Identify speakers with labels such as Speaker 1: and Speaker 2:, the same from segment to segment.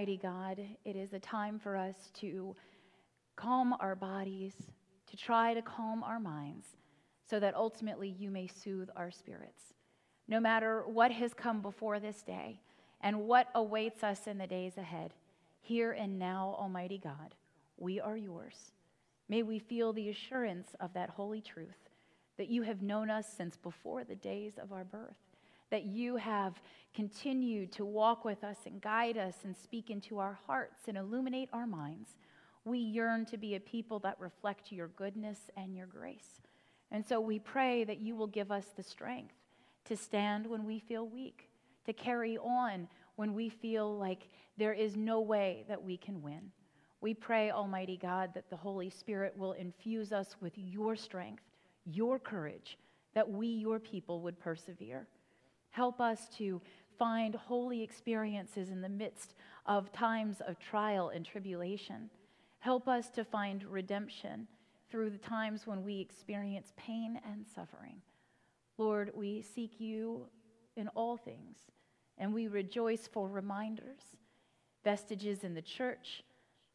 Speaker 1: Almighty God, it is a time for us to calm our bodies, to try to calm our minds, so that ultimately you may soothe our spirits. No matter what has come before this day and what awaits us in the days ahead, here and now, Almighty God, we are yours. May we feel the assurance of that holy truth that you have known us since before the days of our birth that you have continued to walk with us and guide us and speak into our hearts and illuminate our minds. We yearn to be a people that reflect your goodness and your grace. And so we pray that you will give us the strength to stand when we feel weak, to carry on when we feel like there is no way that we can win. We pray, Almighty God, that the Holy Spirit will infuse us with your strength, your courage, that we, your people, would persevere. Help us to find holy experiences in the midst of times of trial and tribulation. Help us to find redemption through the times when we experience pain and suffering. Lord, we seek you in all things, and we rejoice for reminders, vestiges in the church,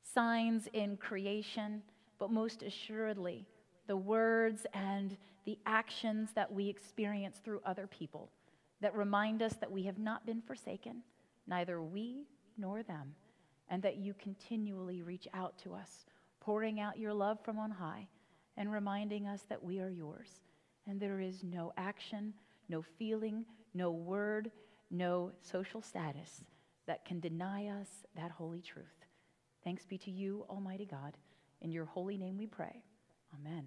Speaker 1: signs in creation, but most assuredly, the words and the actions that we experience through other people that remind us that we have not been forsaken, neither we nor them, and that you continually reach out to us, pouring out your love from on high and reminding us that we are yours. And there is no action, no feeling, no word, no social status that can deny us that holy truth. Thanks be to you, Almighty God. In your holy name we pray. Amen.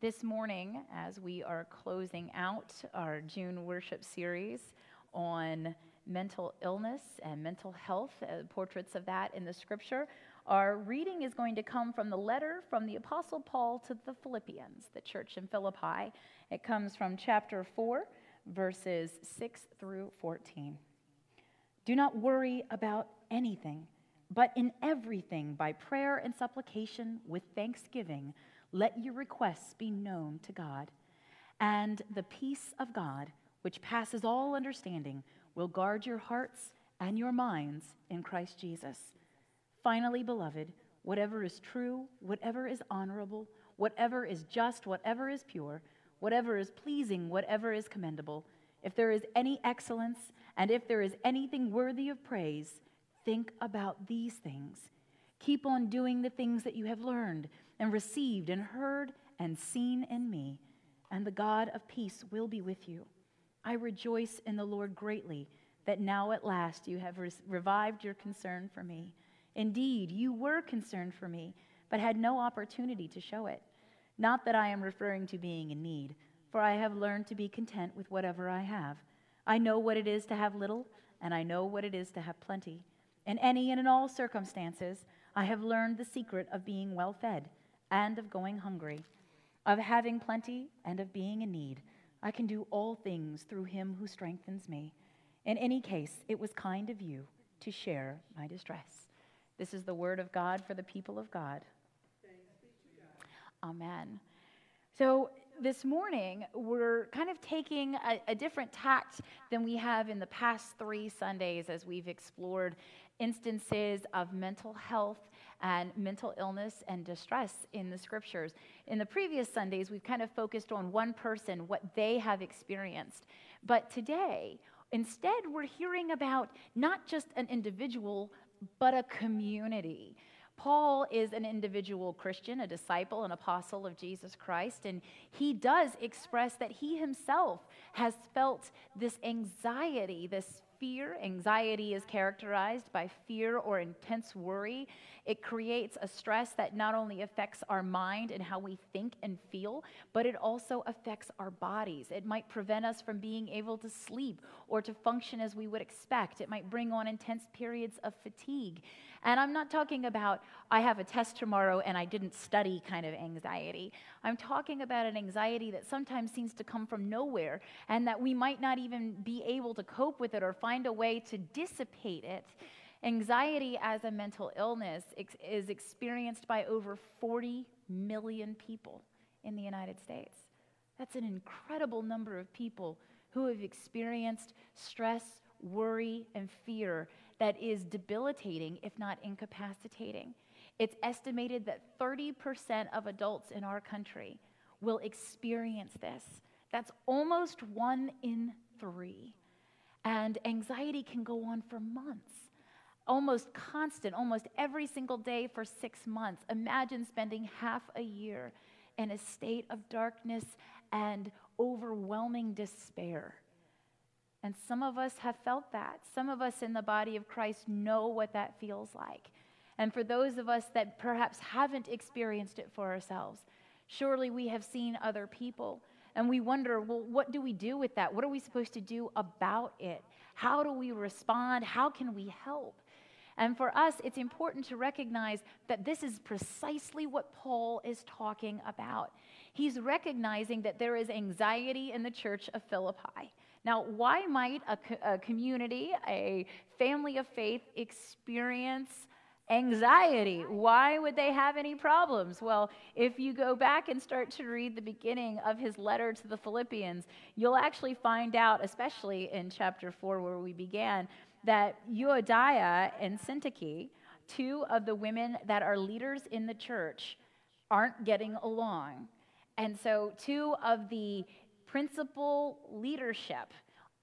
Speaker 1: This morning, as we are closing out our June worship series on mental illness and mental health, uh, portraits of that in the scripture, our reading is going to come from the letter from the Apostle Paul to the Philippians, the church in Philippi. It comes from chapter 4, verses 6 through 14. Do not worry about anything, but in everything, by prayer and supplication, with thanksgiving, let your requests be known to God. And the peace of God, which passes all understanding, will guard your hearts and your minds in Christ Jesus. Finally, beloved, whatever is true, whatever is honorable, whatever is just, whatever is pure, whatever is pleasing, whatever is commendable, if there is any excellence, and if there is anything worthy of praise, think about these things. Keep on doing the things that you have learned and received and heard and seen in me, and the God of peace will be with you. I rejoice in the Lord greatly that now at last you have revived your concern for me. Indeed, you were concerned for me, but had no opportunity to show it. Not that I am referring to being in need, for I have learned to be content with whatever I have. I know what it is to have little, and I know what it is to have plenty. In any and in all circumstances, I have learned the secret of being well fed and of going hungry, of having plenty and of being in need. I can do all things through him who strengthens me. In any case, it was kind of you to share my distress. This is the word of God for the people of God. Amen. So, this morning, we're kind of taking a, a, different tact than we have in the past three Sundays as we've explored instances of mental health and mental illness and distress in the scriptures. In the previous Sundays, we've kind of focused on one person, what they have experienced. But today, instead, we're hearing about not just an individual, but a community. Paul is an individual Christian, a disciple, an apostle of Jesus Christ, and he does express that he himself has felt this anxiety, this fear. Anxiety is characterized by fear or intense worry. It creates a stress that not only affects our mind and how we think and feel, but it also affects our bodies. It might prevent us from being able to sleep or to function as we would expect. It might bring on intense periods of fatigue. And I'm not talking about, I have a test tomorrow and I didn't study kind of anxiety. I'm talking about an anxiety that sometimes seems to come from nowhere and that we might not even be able to cope with it or find a way to dissipate it. Anxiety as a mental illness is experienced by over 40 million people in the United States. That's an incredible number of people who have experienced stress, worry, and fear that is debilitating, if not incapacitating. It's estimated that 30% of adults in our country will experience this. That's almost one in three. And anxiety can go on for months, almost constant, almost every single day for six months. Imagine spending half a year in a state of darkness and overwhelming despair. And some of us have felt that. Some of us in the body of Christ know what that feels like. And for those of us that perhaps haven't experienced it for ourselves, surely we have seen other people. And we wonder, well, what do we do with that? What are we supposed to do about it? How do we respond? How can we help? And for us, it's important to recognize that this is precisely what Paul is talking about. He's recognizing that there is anxiety in the church of Philippi. Now, why might a, co- a community, a family of faith, experience anxiety. Why would they have any problems? Well, if you go back and start to read the beginning of his letter to the Philippians, you'll actually find out, especially in chapter 4 where we began, that Euodia and Syntyche, two of the women that are leaders in the church, aren't getting along. And so, two of the principal leadership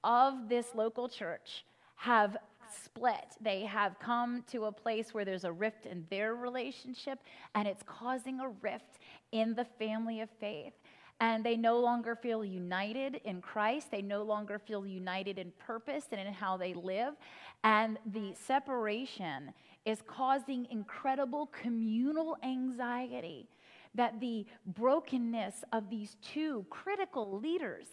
Speaker 1: of this local church have split. They have come to a place where there's a rift in their relationship, and it's causing a rift in the family of faith. And they no longer feel united in Christ. They no longer feel united in purpose and in how they live. And the separation is causing incredible communal anxiety that the brokenness of these two critical leaders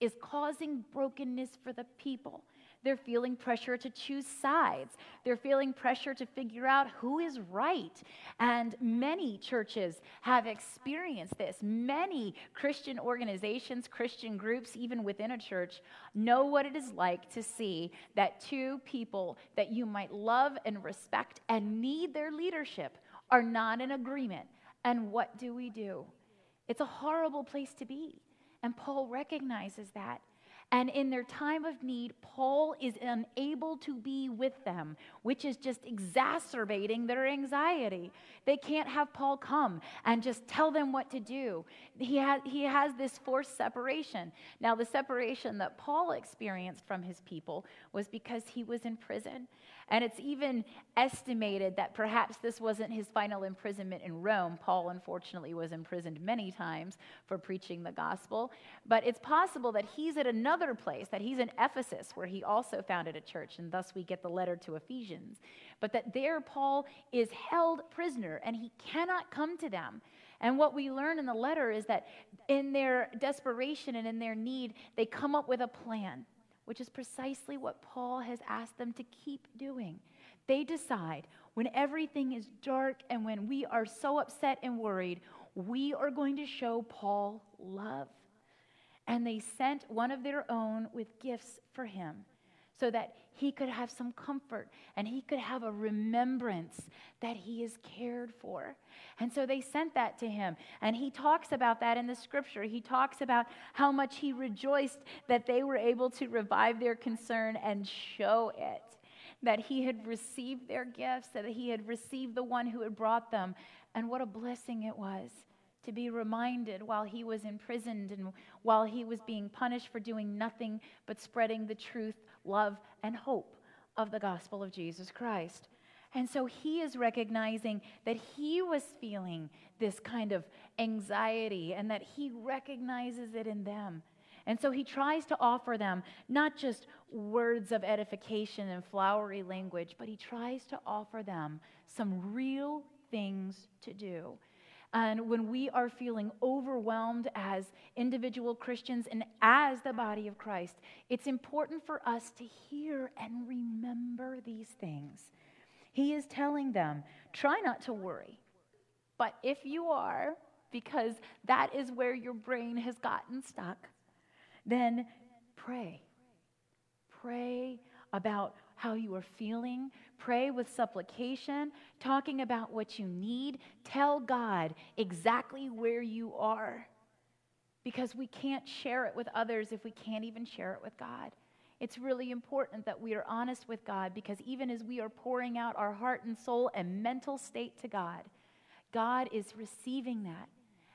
Speaker 1: is causing brokenness for the people. They're feeling pressure to choose sides. They're feeling pressure to figure out who is right. And many churches have experienced this. Many Christian organizations, Christian groups, even within a church, know what it is like to see that two people that you might love and respect and need their leadership are not in agreement and what do we do? It's a horrible place to be. And Paul recognizes that. And in their time of need, Paul is unable to be with them, which is just exacerbating their anxiety. They can't have Paul come and just tell them what to do. He, ha- he has this forced separation. Now, the separation that Paul experienced from his people was because he was in prison. And it's even estimated that perhaps this wasn't his final imprisonment in Rome. Paul, unfortunately, was imprisoned many times for preaching the gospel. But it's possible that he's at another place, that he's in Ephesus, where he also founded a church, and thus we get the letter to Ephesians. But that there Paul is held prisoner and he cannot come to them. And what we learn in the letter is that in their desperation and in their need, they come up with a plan which is precisely what Paul has asked them to keep doing. They decide when everything is dark and when we are so upset and worried, we are going to show Paul love. And they sent one of their own with gifts for him so that he could have some comfort and he could have a remembrance that he is cared for. And so they sent that to him. And he talks about that in the scripture. He talks about how much he rejoiced that they were able to revive their concern and show it. That he had received their gifts, that he had received the one who had brought them. And what a blessing it was to be reminded while he was imprisoned and while he was being punished for doing nothing but spreading the truth love, and hope of the gospel of Jesus Christ. And so he is recognizing that he was feeling this kind of anxiety and that he recognizes it in them. And so he tries to offer them not just words of edification and flowery language, but he tries to offer them some real things to do. And when we are feeling overwhelmed as individual Christians and as the body of Christ, it's important for us to hear and remember these things. He is telling them, try not to worry. But if you are, because that is where your brain has gotten stuck, then pray. Pray about how you are feeling. Pray with supplication, talking about what you need. Tell God exactly where you are because we can't share it with others if we can't even share it with God. It's really important that we are honest with God because even as we are pouring out our heart and soul and mental state to God, God is receiving that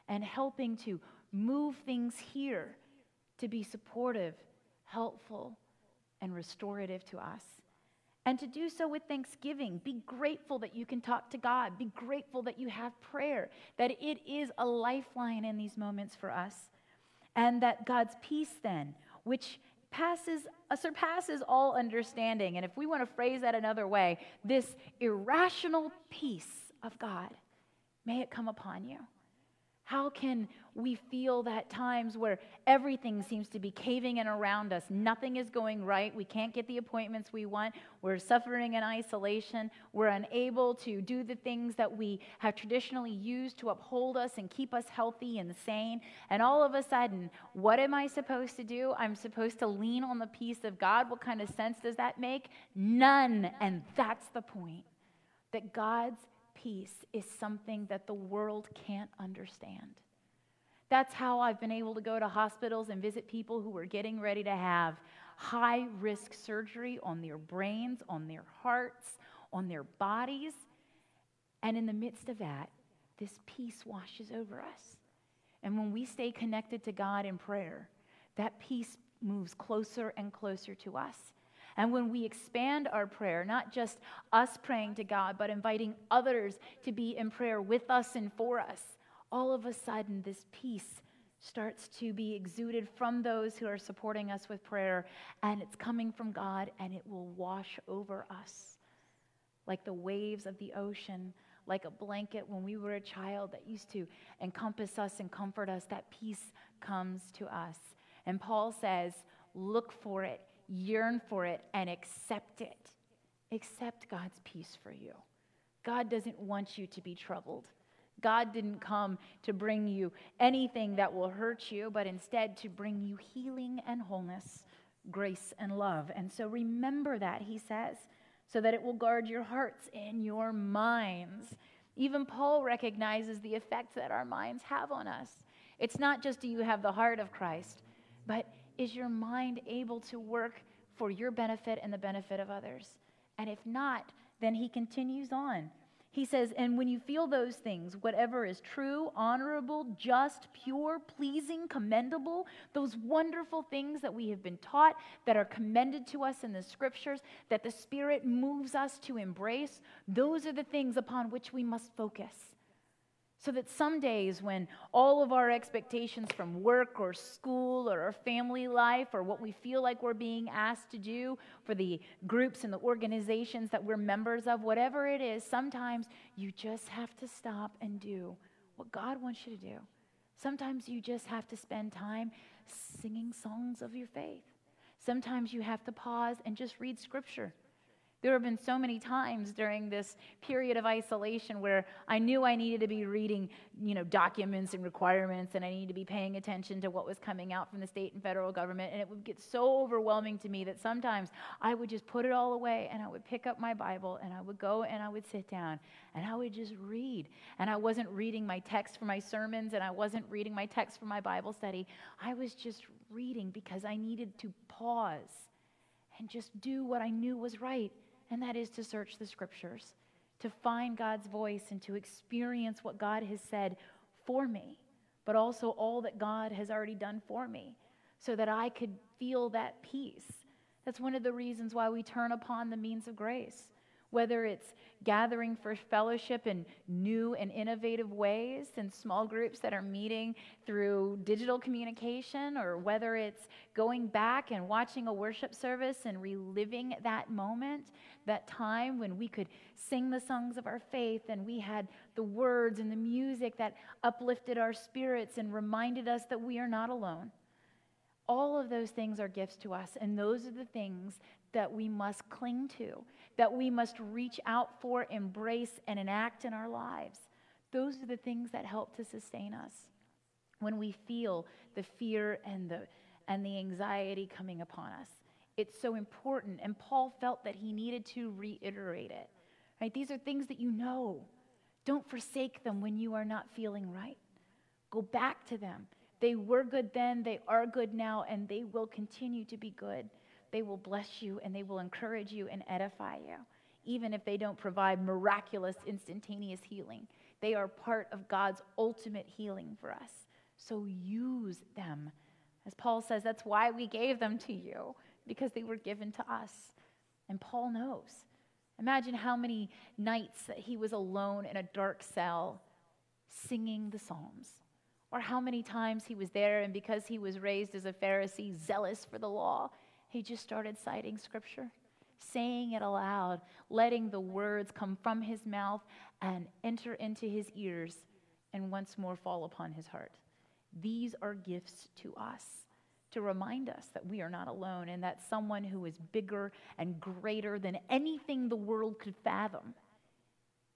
Speaker 1: and helping to move things here to be supportive, helpful, and restorative to us. And to do so with thanksgiving. Be grateful that you can talk to God. Be grateful that you have prayer, that it is a lifeline in these moments for us. And that God's peace, then, which passes, uh, surpasses all understanding. And if we want to phrase that another way, this irrational peace of God, may it come upon you. How can we feel that times where everything seems to be caving in around us? Nothing is going right. We can't get the appointments we want. We're suffering in isolation. We're unable to do the things that we have traditionally used to uphold us and keep us healthy and sane. And all of a sudden, what am I supposed to do? I'm supposed to lean on the peace of God. What kind of sense does that make? None. And that's the point that God's peace is something that the world can't understand. That's how I've been able to go to hospitals and visit people who are getting ready to have high risk surgery on their brains, on their hearts, on their bodies. And in the midst of that, this peace washes over us. And when we stay connected to God in prayer, that peace moves closer and closer to us. And when we expand our prayer, not just us praying to God, but inviting others to be in prayer with us and for us, all of a sudden this peace starts to be exuded from those who are supporting us with prayer, and it's coming from God, and it will wash over us like the waves of the ocean, like a blanket when we were a child that used to encompass us and comfort us. That peace comes to us. And Paul says, Look for it yearn for it, and accept it. Accept God's peace for you. God doesn't want you to be troubled. God didn't come to bring you anything that will hurt you, but instead to bring you healing and wholeness, grace and love. And so remember that, he says, so that it will guard your hearts and your minds. Even Paul recognizes the effect that our minds have on us. It's not just do you have the heart of Christ, but is your mind able to work for your benefit and the benefit of others? And if not, then he continues on. He says, And when you feel those things, whatever is true, honorable, just, pure, pleasing, commendable, those wonderful things that we have been taught, that are commended to us in the scriptures, that the Spirit moves us to embrace, those are the things upon which we must focus. So that some days when all of our expectations from work or school or our family life or what we feel like we're being asked to do for the groups and the organizations that we're members of, whatever it is, sometimes you just have to stop and do what God wants you to do. Sometimes you just have to spend time singing songs of your faith. Sometimes you have to pause and just read scripture. There have been so many times during this period of isolation where I knew I needed to be reading, you know, documents and requirements and I needed to be paying attention to what was coming out from the state and federal government and it would get so overwhelming to me that sometimes I would just put it all away and I would pick up my Bible and I would go and I would sit down and I would just read. And I wasn't reading my text for my sermons and I wasn't reading my text for my Bible study. I was just reading because I needed to pause and just do what I knew was right and that is to search the scriptures, to find God's voice, and to experience what God has said for me, but also all that God has already done for me, so that I could feel that peace. That's one of the reasons why we turn upon the means of grace. Whether it's gathering for fellowship in new and innovative ways and small groups that are meeting through digital communication, or whether it's going back and watching a worship service and reliving that moment, that time when we could sing the songs of our faith and we had the words and the music that uplifted our spirits and reminded us that we are not alone. All of those things are gifts to us, and those are the things that we must cling to, that we must reach out for, embrace, and enact in our lives. Those are the things that help to sustain us. When we feel the fear and the, and the anxiety coming upon us, it's so important. And Paul felt that he needed to reiterate it. Right? These are things that you know. Don't forsake them when you are not feeling right. Go back to them. They were good then, they are good now, and they will continue to be good. They will bless you and they will encourage you and edify you, even if they don't provide miraculous, instantaneous healing. They are part of God's ultimate healing for us. So use them. As Paul says, that's why we gave them to you, because they were given to us. And Paul knows. Imagine how many nights that he was alone in a dark cell singing the Psalms or how many times he was there, and because he was raised as a Pharisee, zealous for the law, he just started citing scripture, saying it aloud, letting the words come from his mouth and enter into his ears and once more fall upon his heart. These are gifts to us to remind us that we are not alone and that someone who is bigger and greater than anything the world could fathom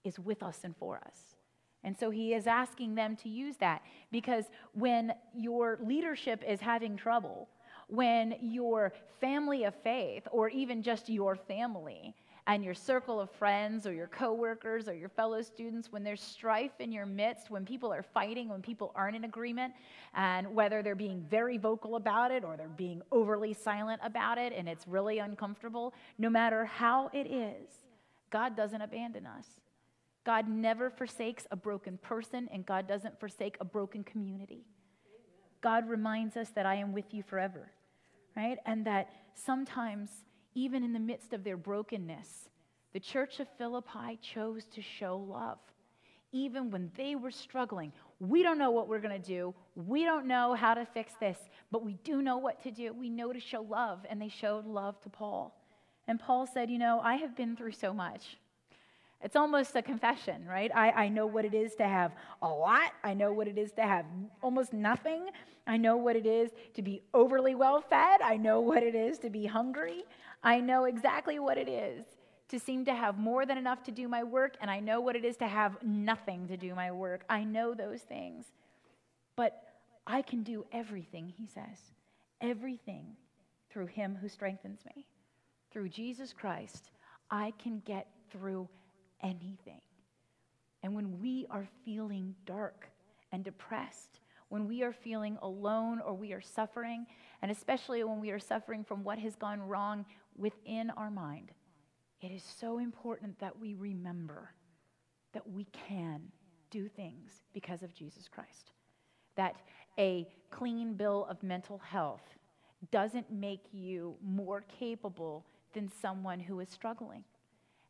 Speaker 1: is with us and for us. And so he is asking them to use that because when your leadership is having trouble, when your family of faith, or even just your family, and your circle of friends or your coworkers or your fellow students, when there's strife in your midst, when people are fighting, when people aren't in agreement, and whether they're being very vocal about it or they're being overly silent about it and it's really uncomfortable, no matter how it is, God doesn't abandon us. God never forsakes a broken person, and God doesn't forsake a broken community. God reminds us that I am with you forever, right? And that sometimes, even in the midst of their brokenness, the church of Philippi chose to show love. Even when they were struggling, we don't know what we're going to do. We don't know how to fix this, but we do know what to do. We know to show love, and they showed love to Paul. And Paul said, You know, I have been through so much. It's almost a confession, right? I, I know what it is to have a lot. I know what it is to have almost nothing. I know what it is to be overly well fed. I know what it is to be hungry. I know exactly what it is to seem to have more than enough to do my work, and I know what it is to have nothing to do my work. I know those things. But I can do everything, he says, everything through him who strengthens me. Through Jesus Christ, I can get through anything. And when we are feeling dark and depressed, when we are feeling alone or we are suffering, and especially when we are suffering from what has gone wrong within our mind, it is so important that we remember that we can do things because of Jesus Christ. That a clean bill of mental health doesn't make you more capable than someone who is struggling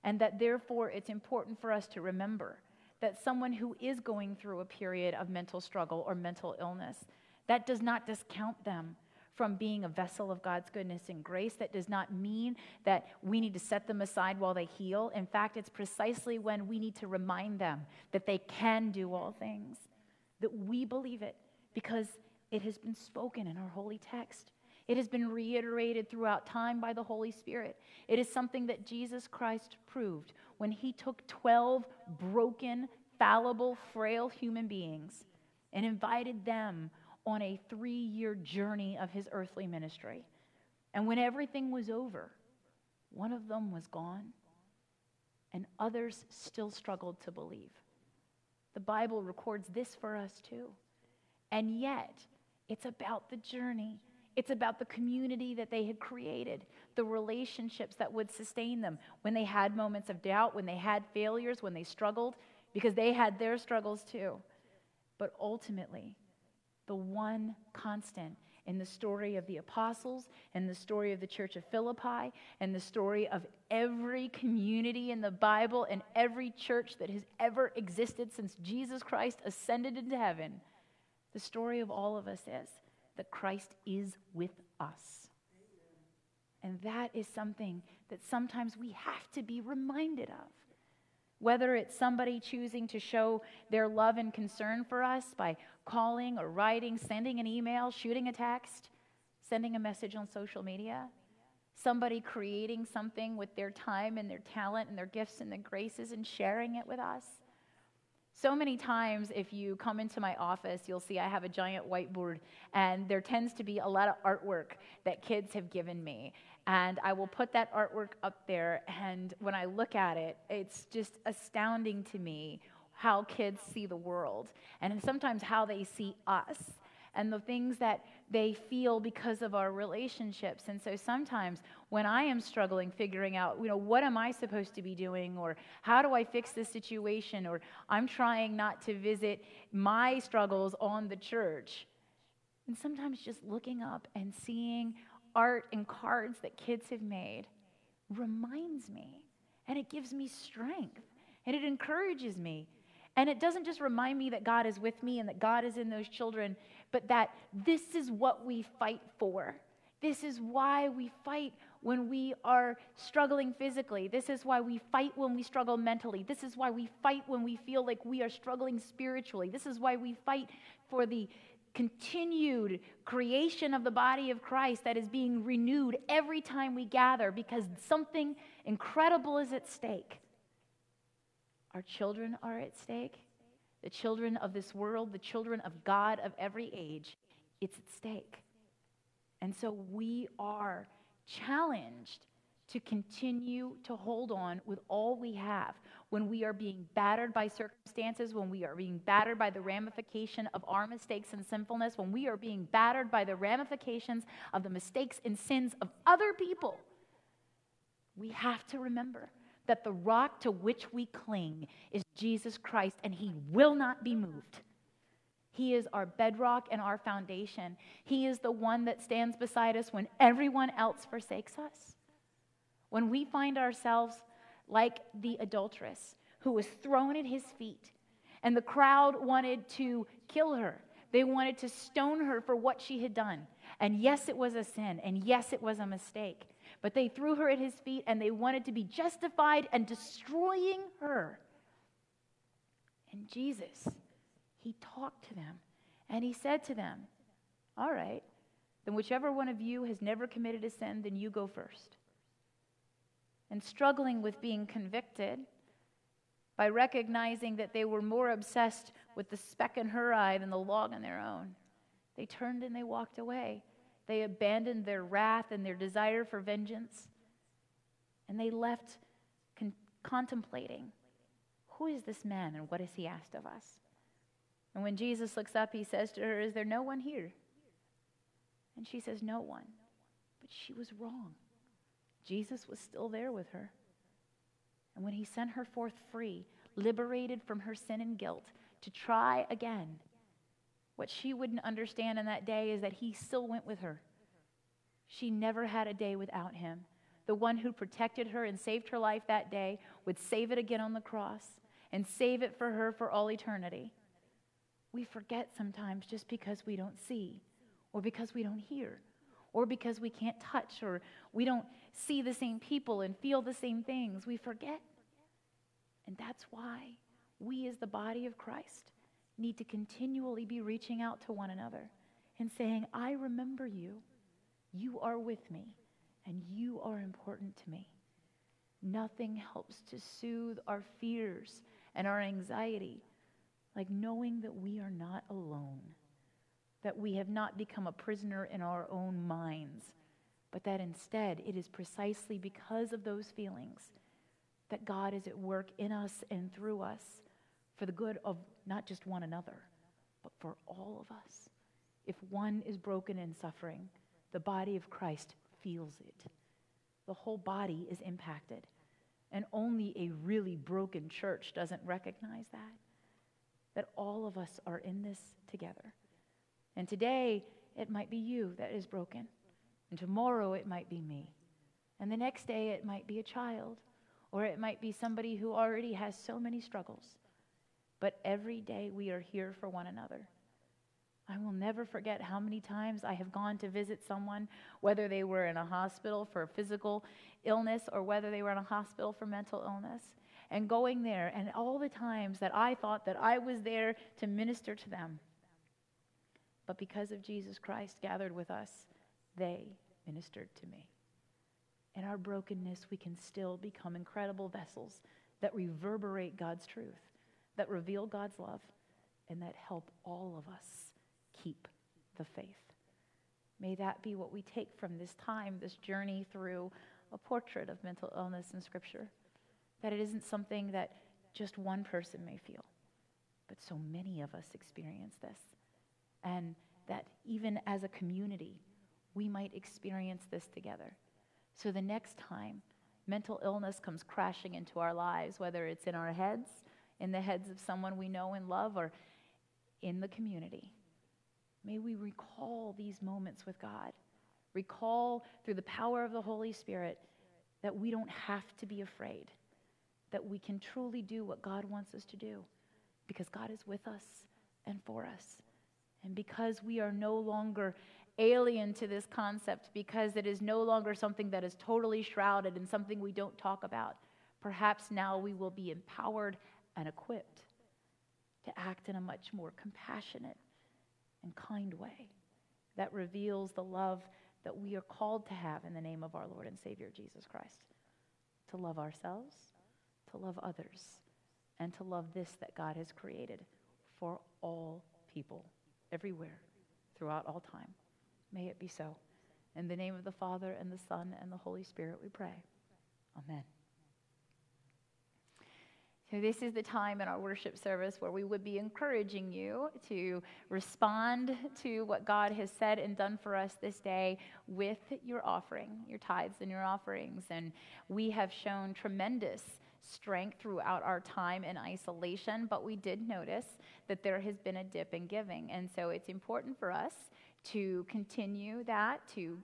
Speaker 1: and that therefore it's important for us to remember that someone who is going through a period of mental struggle or mental illness, that does not discount them from being a vessel of God's goodness and grace. That does not mean that we need to set them aside while they heal. In fact, it's precisely when we need to remind them that they can do all things, that we believe it because it has been spoken in our holy text. It has been reiterated throughout time by the Holy Spirit. It is something that Jesus Christ proved when he took 12 broken, fallible, frail human beings and invited them on a three year journey of his earthly ministry. And when everything was over, one of them was gone, and others still struggled to believe. The Bible records this for us too. And yet, it's about the journey it's about the community that they had created, the relationships that would sustain them when they had moments of doubt, when they had failures, when they struggled, because they had their struggles too. But ultimately, the one constant in the story of the apostles, in the story of the church of Philippi, and the story of every community in the Bible and every church that has ever existed since Jesus Christ ascended into heaven. The story of all of us is that Christ is with us. And that is something that sometimes we have to be reminded of. Whether it's somebody choosing to show their love and concern for us by calling or writing, sending an email, shooting a text, sending a message on social media, somebody creating something with their time and their talent and their gifts and their graces and sharing it with us. So many times, if you come into my office, you'll see I have a giant whiteboard, and there tends to be a lot of artwork that kids have given me. And I will put that artwork up there, and when I look at it, it's just astounding to me how kids see the world and sometimes how they see us and the things that they feel because of our relationships. And so sometimes when I am struggling figuring out, you know, what am I supposed to be doing or how do I fix this situation or I'm trying not to visit my struggles on the church. And sometimes just looking up and seeing art and cards that kids have made reminds me and it gives me strength and it encourages me. And it doesn't just remind me that God is with me and that God is in those children, but that this is what we fight for. This is why we fight when we are struggling physically. This is why we fight when we struggle mentally. This is why we fight when we feel like we are struggling spiritually. This is why we fight for the continued creation of the body of Christ that is being renewed every time we gather because something incredible is at stake. Our children are at stake, the children of this world, the children of God of every age. It's at stake. And so we are challenged to continue to hold on with all we have when we are being battered by circumstances, when we are being battered by the ramification of our mistakes and sinfulness, when we are being battered by the ramifications of the mistakes and sins of other people, we have to remember that the rock to which we cling is Jesus Christ, and he will not be moved. He is our bedrock and our foundation. He is the one that stands beside us when everyone else forsakes us. When we find ourselves like the adulteress who was thrown at his feet, and the crowd wanted to kill her, they wanted to stone her for what she had done. And yes, it was a sin, and yes, it was a mistake. But they threw her at his feet and they wanted to be justified and destroying her. And Jesus, he talked to them and he said to them, All right, then whichever one of you has never committed a sin, then you go first and struggling with being convicted by recognizing that they were more obsessed with the speck in her eye than the log in their own. They turned and they walked away. They abandoned their wrath and their desire for vengeance. And they left con- contemplating who is this man and what has he asked of us? And when Jesus looks up, he says to her, Is there no one here? And she says, No one. But she was wrong. Jesus was still there with her. And when he sent her forth free, liberated from her sin and guilt, to try again, what she wouldn't understand in that day is that he still went with her. She never had a day without him. The one who protected her and saved her life that day would save it again on the cross and save it for her for all eternity. We forget sometimes just because we don't see, or because we don't hear, or because we can't touch, or we don't see the same people and feel the same things. We forget. And that's why we, as the body of Christ, need to continually be reaching out to one another and saying, I remember you. You are with me, and you are important to me. Nothing helps to soothe our fears and our anxiety like knowing that we are not alone, that we have not become a prisoner in our own minds, but that instead it is precisely because of those feelings that God is at work in us and through us for the good of not just one another, but for all of us. If one is broken and suffering, the body of Christ feels it. The whole body is impacted. And only a really broken church doesn't recognize that. That all of us are in this together. And today, it might be you that is broken. And tomorrow it might be me. And the next day it might be a child. Or it might be somebody who already has so many struggles. But every day we are here for one another. I will never forget how many times I have gone to visit someone, whether they were in a hospital for physical illness or whether they were in a hospital for mental illness. And going there, and all the times that I thought that I was there to minister to them. But because of Jesus Christ gathered with us, they ministered to me. In our brokenness, we can still become incredible vessels that reverberate God's truth, that reveal God's love, and that help all of us keep the faith. May that be what we take from this time, this journey through a portrait of mental illness in Scripture. That it isn't something that just one person may feel, but so many of us experience this. And that even as a community, we might experience this together. So the next time mental illness comes crashing into our lives, whether it's in our heads, in the heads of someone we know and love, or in the community, May we recall these moments with God. Recall through the power of the Holy Spirit that we don't have to be afraid, that we can truly do what God wants us to do because God is with us and for us. And because we are no longer alien to this concept, because it is no longer something that is totally shrouded and something we don't talk about, perhaps now we will be empowered and equipped to act in a much more compassionate and kind way that reveals the love that we are called to have in the name of our Lord and Savior Jesus Christ. To love ourselves, to love others, and to love this that God has created for all people, everywhere, throughout all time. May it be so. In the name of the Father, and the Son, and the Holy Spirit, we pray. Amen. So, this is the time in our worship service where we would be encouraging you to respond to what God has said and done for us this day with your offering, your tithes and your offerings. And we have shown tremendous strength throughout our time in isolation, but we did notice that there has been a dip in giving. And so, it's important for us to continue that, to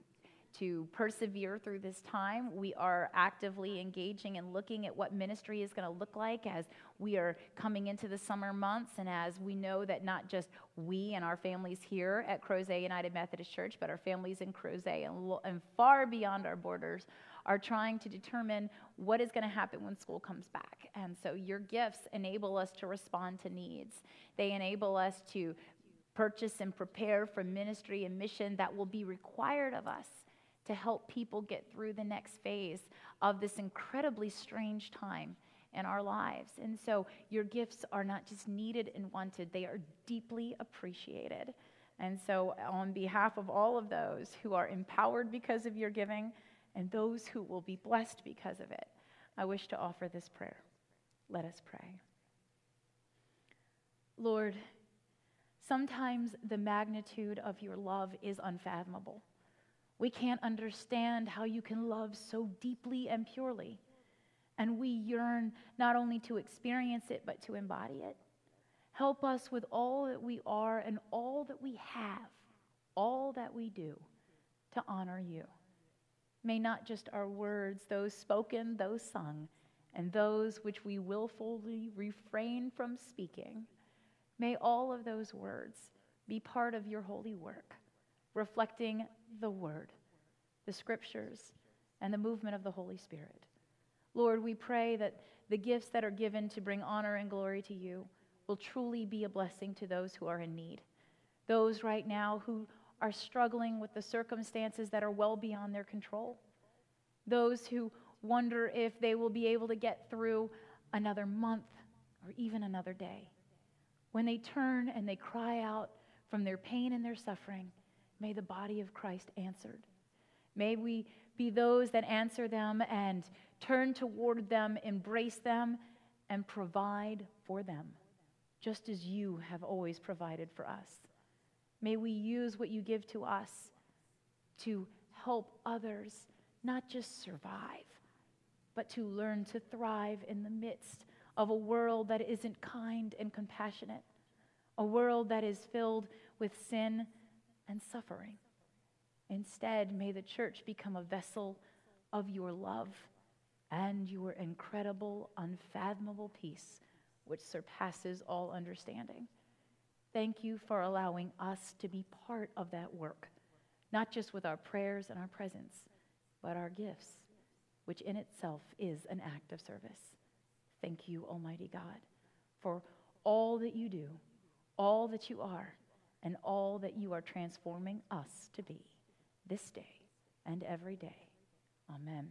Speaker 1: to persevere through this time. We are actively engaging and looking at what ministry is going to look like as we are coming into the summer months and as we know that not just we and our families here at Crozet United Methodist Church, but our families in Crozet and, and far beyond our borders are trying to determine what is going to happen when school comes back. And so your gifts enable us to respond to needs. They enable us to purchase and prepare for ministry and mission that will be required of us to help people get through the next phase of this incredibly strange time in our lives. And so your gifts are not just needed and wanted, they are deeply appreciated. And so, on behalf of all of those who are empowered because of your giving and those who will be blessed because of it, I wish to offer this prayer. Let us pray. Lord, sometimes the magnitude of your love is unfathomable. We can't understand how you can love so deeply and purely. And we yearn not only to experience it, but to embody it. Help us with all that we are and all that we have, all that we do, to honor you. May not just our words, those spoken, those sung, and those which we willfully refrain from speaking, may all of those words be part of your holy work reflecting the Word, the Scriptures, and the movement of the Holy Spirit. Lord, we pray that the gifts that are given to bring honor and glory to you will truly be a blessing to those who are in need. Those right now who are struggling with the circumstances that are well beyond their control. Those who wonder if they will be able to get through another month or even another day. When they turn and they cry out from their pain and their suffering, May the body of Christ answered. May we be those that answer them and turn toward them, embrace them, and provide for them, just as you have always provided for us. May we use what you give to us to help others not just survive, but to learn to thrive in the midst of a world that isn't kind and compassionate, a world that is filled with sin and suffering. Instead, may the church become a vessel of your love and your incredible, unfathomable peace, which surpasses all understanding. Thank you for allowing us to be part of that work, not just with our prayers and our presence, but our gifts, which in itself is an act of service. Thank you, Almighty God, for all that you do, all that you are, and all that you are transforming us to be this day and every day. Amen.